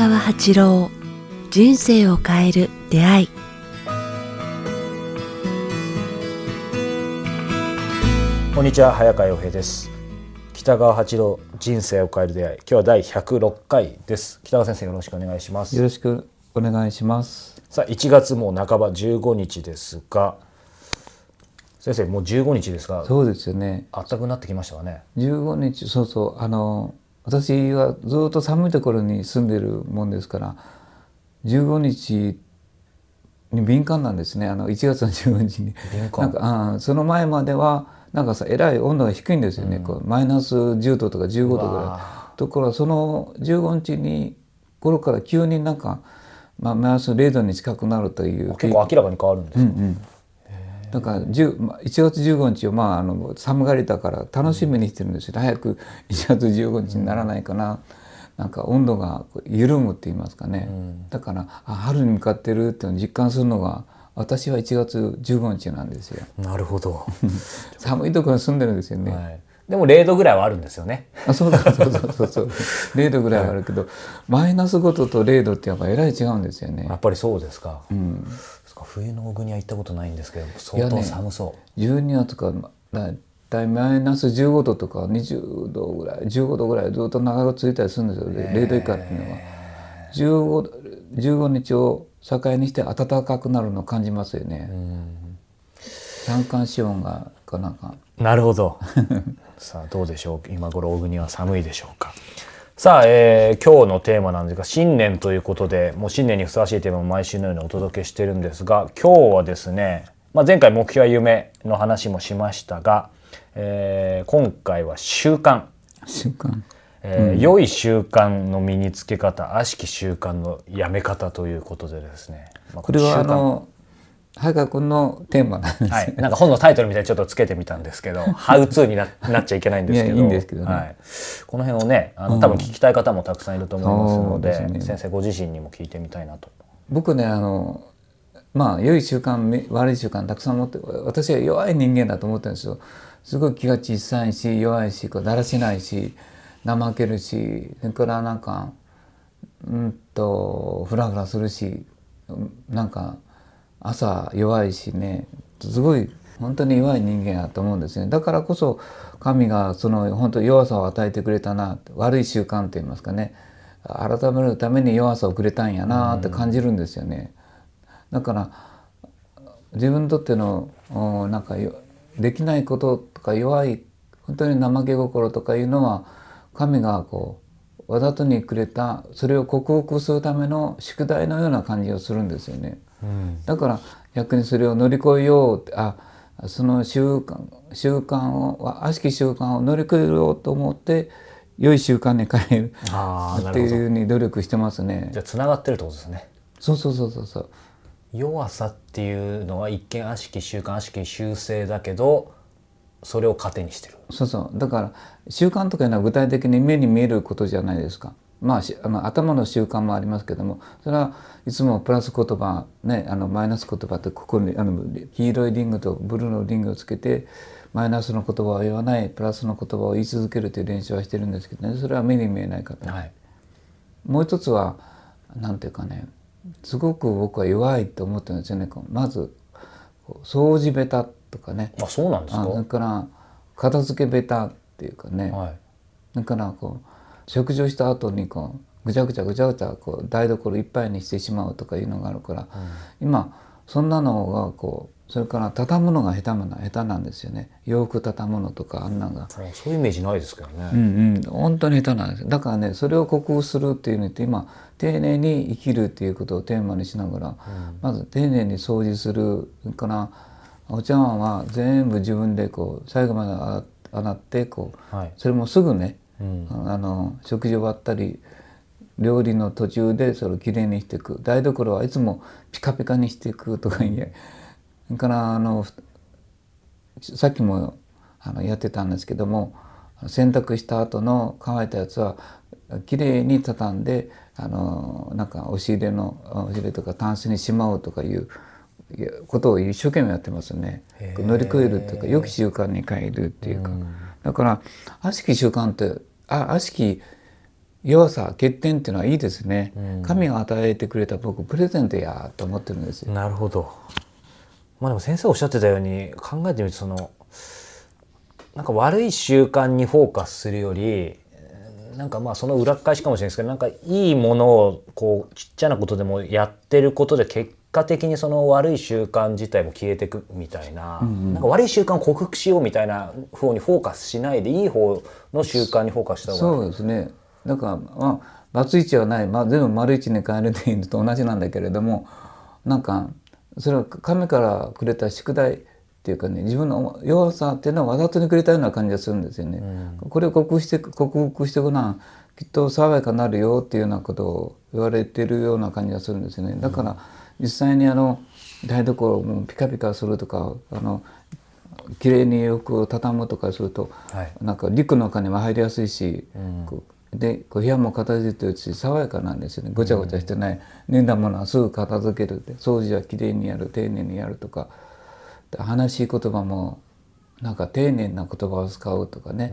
川八郎人生を変える出会い。こんにちは早川洋平です。北川八郎人生を変える出会い。今日は第106回です。北川先生よろしくお願いします。よろしくお願いします。さあ1月も半ば15日ですが先生もう15日ですがそうですよね。暖かくなってきましたかね？15日、そうそう、あの、私はずっと寒いところに住んでるもんですから、15日に敏感なんですね。あの、1月の15日に。なんか、あその前までは、なんかさ、えらい温度が低いんですよね。こうマイナス10度とか15度ぐうらわい。ところが、その15日に、頃から急になんか、まあ、マイナス0度に近くなるという結構明らかに変わるんですか、だから10まあ1月15日を、まあ、あの寒がりだから楽しみにしてるんですよ、早く1月15日にならないかな、なんか温度が緩むって言いますかね、だからあ春に向かってるっていうのを実感するのが私は1月15日なんですよ。なるほど、寒いところに住んでるんですよね、はい、でも0度ぐらいはあるんですよね。あそうだそうそうそうそう0度ぐらいはあるけど、マイナス5度と0度ってやっぱえらい違うんですよね。やっぱりそうですか,、うん冬の小国は行ったことないんですけどい相当寒そう、12月とかだいたいマイナス15度とか20度ぐらい15度ぐらいずっと長く続いたりするんですよ。で0度以下っていうのは。15 15日を境にして暖かくなるのを感じますよね。三寒四温がかなんか。なるほど。さあどうでしょう。今頃大国は寒いでしょうかさあ、えー今日のテーマなんですが新年ということでもう新年にふさわしいテーマを毎週のようにお届けしてるんですが今日はですね、まあ、前回目標は夢の話もしましたが、えー今回は習慣。習慣。えー良い習慣の身につけ方悪しき習慣のやめ方ということでですね、まあこれはあの早川君のテーマなんです、はい、なんか本のタイトルみたいにちょっとつけてみたんですけど「ハウツーにななっちゃいけないんですけど。いやいいんですけどね。はい、この辺をねあの多分聞きたい方もたくさんいると思いますので,、そうですね。先生ご自身にも聞いてみたいなと。僕ねあのまあ良い習慣め悪い習慣たくさん持って私は弱い人間だと思ってるんですよ。すごい気が小さいし弱いしこうだらしないし怠けるしそれからなんかうんとフラフラするしうんなんか朝弱いしねすごい本当に弱い人間だと思うんですねだからこそ神がその本当弱さを与えてくれたな悪い習慣といいますかね改めるために弱さをくれたんやなって感じるんですよね。だから自分にとってのなんかできないこととか弱い本当に怠け心とかいうのは神がこうわざとにくれたそれを克服するための宿題のような感じをするんですよね。だから逆にそれを乗り越えようってあその習慣習慣を悪しき習慣を乗り越えようと思って良い習慣に変えるっていうふうに努力してますねじ。ゃあつながってるってことですね。そうそうそうそうそう。弱さっていうのは一見悪しき習慣悪しき習性だけどそれを糧にしてる。そうそうだから習慣とかいうのは具体的に目に見えることじゃないですか。まあしあの頭の習慣もありますけどもそれはいつもプラス言葉ねあのマイナス言葉ってここにあの黄色いリングとブルーのリングをつけてマイナスの言葉を言わないプラスの言葉を言い続けるという練習はしてるんですけどねそれは目に見えない方、はい、もう一つはなんていうかねすごく僕は弱いと思ってるんですよね。まず掃除ベタとかね。あそうなんですか？あそれから片付けベタっていうかね、はい。だからこう食事をした後にこうぐちゃぐちゃぐちゃぐちゃこう台所いっぱいにしてしまうとかいうのがあるから、今そんなのがこうそれから畳むのが下手な下手なんですよね。洋服畳むのとかあんなんが。あそういうイメージないですけどね。うんうん、本当に下手なんです。だからねそれを克服するっていうのって今丁寧に生きるっていうことをテーマにしながら、まず丁寧に掃除するからお茶碗は全部自分でこう最後まで洗洗ってこう、はい。それもすぐね、うん。あの食事終わったり料理の途中でそれをきれいにしていく。台所はいつもピカピカにしていくとか言え。それからあのさっきもあのやってたんですけども洗濯した後の乾いたやつはきれいに畳んであのなんか押し入れの押し入れとかタンスにしまうとかいうことを一生懸命やってますね。乗り越えるというか良き習慣に変えるっていうか。だから悪しき習慣ってあ悪しき弱さ欠点っていうのはいいですね、神が与えてくれた僕プレゼントやと思ってるんですよ。なるほど。まあでも先生おっしゃってたように考えてみるとそのなんか悪い習慣にフォーカスするよりなんかまあその裏返しかもしれないですけどなんかいいものをこうちっちゃなことでもやってることで結果的にその悪い習慣自体も消えていくみたいな,、なんか悪い習慣を克服しようみたいな方にフォーカスしないでいい方の習慣にフォーカスした方が。そうですね。だからまあバツイチはない、まあ、全部丸一に変えるっていうのと同じなんだけれどもなんかそれは神からくれた宿題っていうかね自分の弱さっていうのはわざとにくれたような感じがするんですよね。これを克服して克服していくなきっと爽やかになるよっていうようなことを言われてるような感じがするんですよね。だから実際にあの台所もピカピカするとかあの綺麗に洋服を畳むとかすると、はい。なんか陸の中にも入りやすいし、こうでこう部屋も片付いてるし爽やかなんですよね。ごちゃごちゃしてない。寝んだものはすぐ片付けるって掃除はきれいにやる丁寧にやるとか。で話しい言葉もなんか丁寧な言葉を使うとかね、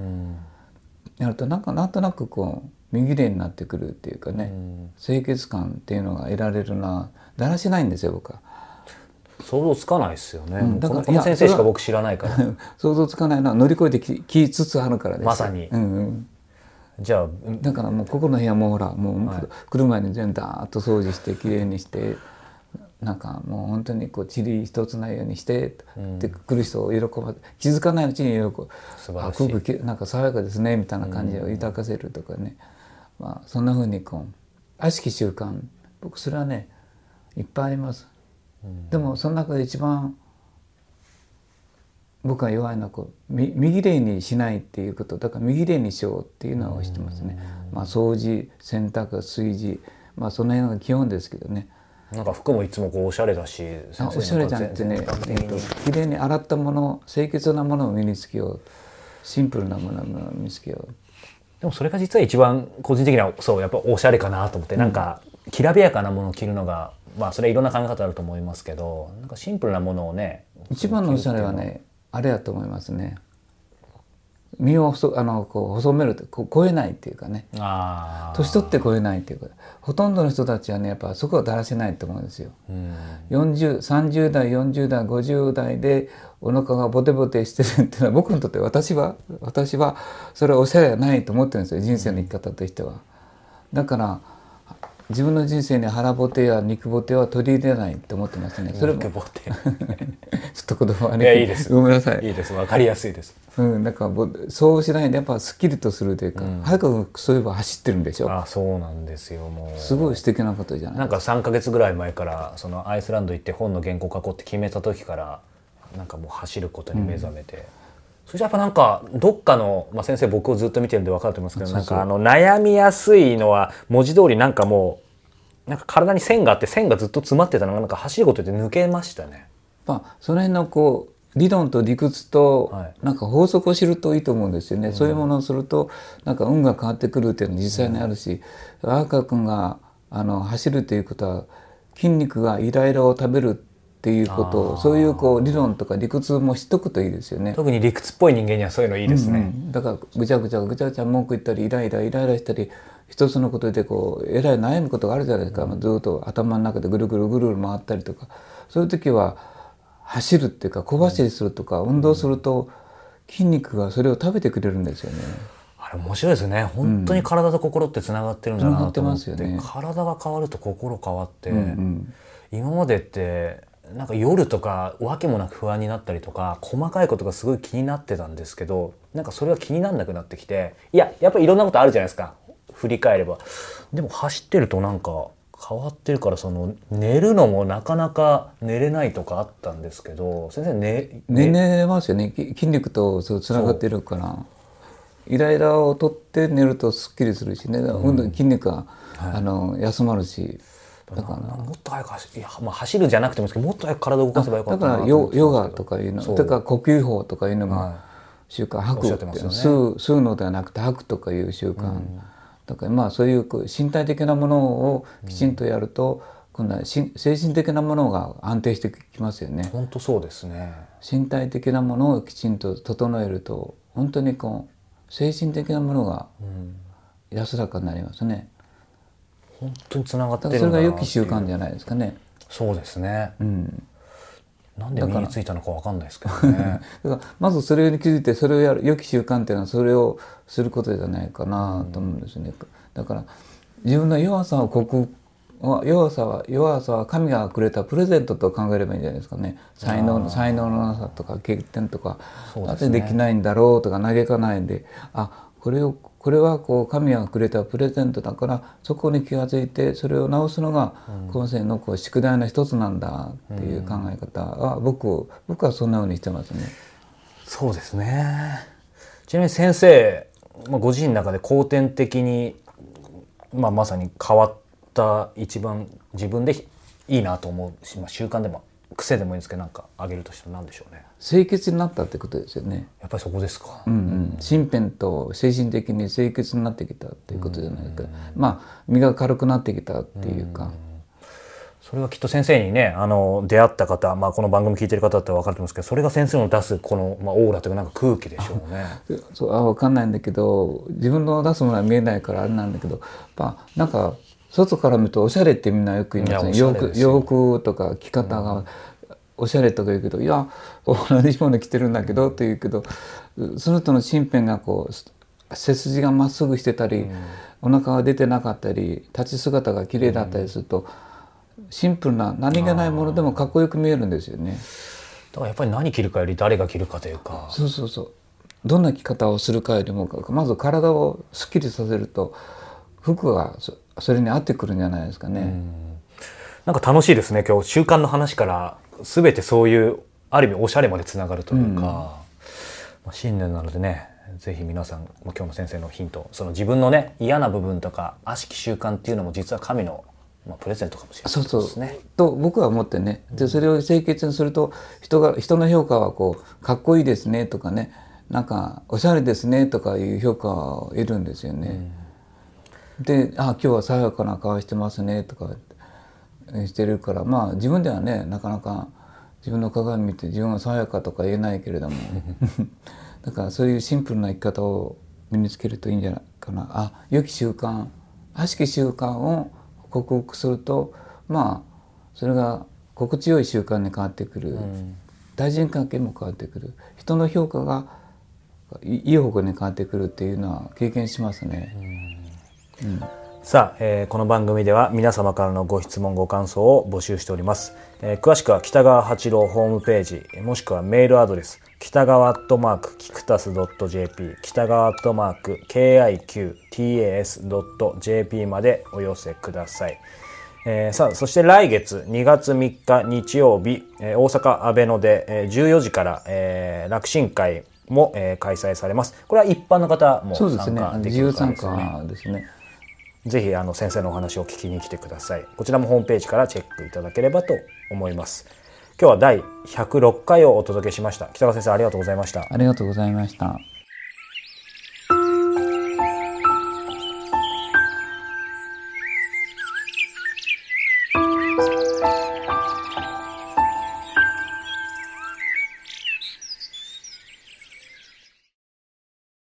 やるとなんかなんとなくこう身切れになってくるっていうかね、清潔感っていうのが得られるなだらしないんですよ僕は。想像つかないですよね、ん。だからこの先生しか僕知らないから。想像つかないのは乗り越えてききつつあるからです。まさに。うんうん、じゃあだからもうここの部屋もほらもう、来る前に全部ダーッと掃除してきれいにしてなんかもう本当にこう塵一つないようにしてって来る人を喜ば気づかないうちに喜ぶ。空気きなんか爽やかですねみたいな感じを抱かせるとかね、まあ、そんな風にこう悪しき習慣。僕それはねいっぱいあります。でもその中で一番僕が弱いのはこうみ身綺麗にしないっていうことだから身綺麗にしようっていうのをしてますね。まあ、掃除洗濯炊事まあその辺が基本ですけどね。なんか服もいつもこうおしゃれだしあおしゃれじゃなくてね、えっと綺麗に洗ったもの清潔なものを身につけようシンプルなものを身につけよう。でもそれが実は一番個人的にはそうやっぱおしゃれかなと思って、なんかきらびやかなものを着るのがまあそれはいろんな考え方あると思いますけどなんかシンプルなものをね一番のおしゃれはねあれやと思いますね。身を細あのこう細めるこう超えないっていうかね年取って超えないっていうかほとんどの人たちはねやっぱそこはだらしないと思うんですよ。40 30代40代50代でお腹がボテボテしてるっていうのは僕にとって私は私はそれはおしゃれはないと思ってるんですよ人生の生き方としては。だから自分の人生に腹ボテや肉ボテは取り入れないと思ってますね。それも。ちょっと言葉悪いやいいです。ごめんなさい。いいです。わかりやすいです。うん、だからぼそうしないでやっぱすっきりとするというか、早くそういえば走ってるんでしょ。あそうなんですよもう。すごい素敵なことじゃないなんか3か月ぐらい前からそのアイスランド行って本の原稿書こうって決めた時からなんかもう走ることに目覚めて、それじゃやっぱなんかどっかの、まあ、先生僕をずっと見てるんで分かると思いますけどなんかあの悩みやすいのは文字通りなんかもうなんか体に線があって線がずっと詰まってたのがなんか走ることで抜けましたね。まあ、その辺のこう理論と理屈とはい。なんか法則を知るといいと思うんですよね、そういうものをするとなんか運が変わってくるっていうのは実際にあるし赤川君があの走るということは筋肉がイライラを食べるっていうことをそういうこう理論とか理屈も知っとくといいですよね。特に理屈っぽい人間にはそういうのいいですね。うんだからぐちゃぐちゃぐちゃぐちゃ文句言ったりイライライライラしたり一つのことでこうえらい悩むことがあるじゃないですか、ずっと頭の中でぐるぐるぐるぐる回ったりとかそういう時は走るっていうか小走りするとか、運動すると筋肉がそれを食べてくれるんですよね。あれ面白いですね本当に体と心ってつながってるんだなと思って,、繋がってますよね体が変わると心変わって、ん今までってなんか夜とかわけもなく不安になったりとか細かいことがすごい気になってたんですけどなんかそれは気にならなくなってきていややっぱりいろんなことあるじゃないですか。振り返れば。でも走ってるとなんか変わってるからその寝るのもなかなか寝れないとかあったんですけど先生寝ね。寝ますよね。き筋肉とそうつながってるから。イライラを取って寝るとすっきりするしね、運動筋肉が、あの休まるしだからもっと早く走いや、まあ、走るんじゃなくてもいいですけどもっと早く体を動かせばよかだったなからヨヨガとかいうのそう。だから呼吸法とかいうのもは習慣吐くってい。うのおっしゃってますよ吸う吸うのではなくて吐くとかいう習慣、だからまあそういう身体的なものをきちんとやると、今度はし精神的なものが安定してきますよね。本当そうですね。身体的なものをきちんと整えると本当にこう精神的なものが安らかになりますね本当につながってだからそれが良き習慣じゃないですかね。そうですね、うん。なんで身についたのかわかんないですけどね。だからまずそれに気づいてそれをやる良き習慣っていうのはそれをすることじゃないかなと思うんですね。だから自分の弱さを克服弱さは弱さは神がくれたプレゼントと考えればいいんじゃないですかね。才能の才能のなさとか欠点とか、なぜできないんだろうとか嘆かないであこれをこれはこう神がくれたプレゼントだからそこに気が付いてそれを直すのが今世のこう宿題の一つなんだっていう考え方は僕僕はそんなふうにしてますね。そうですね。ちなみに先生、まあ、ご自身の中で後天的に、まあ、まさに変わった一番自分でいいなと思うし、まあ、習慣でも癖でもいいんですけどなんかあげるとしたら何でしょうね清潔になったってことですよね。やっぱりそこですか、うんうん、身辺と精神的に清潔になってきたっていうことじゃないですか。まあ身が軽くなってきたっていうか。それはきっと先生にねあの出会った方、まあ、この番組聞いてる方だったら分かると思うんですけどそれが先生の出すこの、まあ、オーラというかなんか空気でしょうね。そうあ分かんないんだけど自分の出すものは見えないからあれなんだけど、まあ、なんか外から見るとおしゃれってみんなよく言いますね。洋服とか着方がおしゃれとか言うけど、いや 同じもの着てるんだけどって言うけどその人の身辺がこう背筋がまっすぐしてたり、お腹が出てなかったり立ち姿が綺麗だったりすると、シンプルな何気ないものでもかっこよく見えるんですよね。だからやっぱり何着るかより誰が着るかというか。そうそうそう。どんな着方をするかよりもまず体をすっきりさせると服がそそれに合ってくるんじゃないですかね。なんか楽しいですね今日。習慣の話から全てそういうある意味おしゃれまでつながるというか、まあ、新年なのでねぜひ皆さん、まあ、今日の先生のヒントその自分のね嫌な部分とか悪しき習慣っていうのも実は神の、まあ、プレゼントかもしれないそうそう。ですね。と僕は思ってね。でそれを清潔にすると人が人の評価はこうかっこいいですねとかね。なんかおしゃれですねとかいう評価を得るんですよね。で「あ今日は爽やかな顔してますね」とかしてるからまあ自分ではねなかなか自分の鏡見て自分が爽やかとか言えないけれども だからそういうシンプルな生き方を身につけるといいんじゃないかな。あ良き習慣悪しき習慣を克服するとまあそれが心地よい習慣に変わってくる、対人関係も変わってくる。人の評価がいいい方向に変わってくるっていうのは経験しますね。さあ、えーこの番組では皆様からのご質問ご感想を募集しております、えー詳しくは北川八郎ホームページもしくはメールアドレス北川アットマークキクタス .jp 北川アットマーク KIQTAS.jp までお寄せください。えーさあそして来月2月3日日曜日、えー大阪阿部野で、えー14時から、えー楽神会も、えー開催されます。これは一般の方もそうですね参加できるからですね。ですね。ぜひあの先生のお話を聞きに来てください。こちらもホームページからチェックいただければと思います。今日は第106回をお届けしました。北川先生ありがとうございました。ありがとうございました。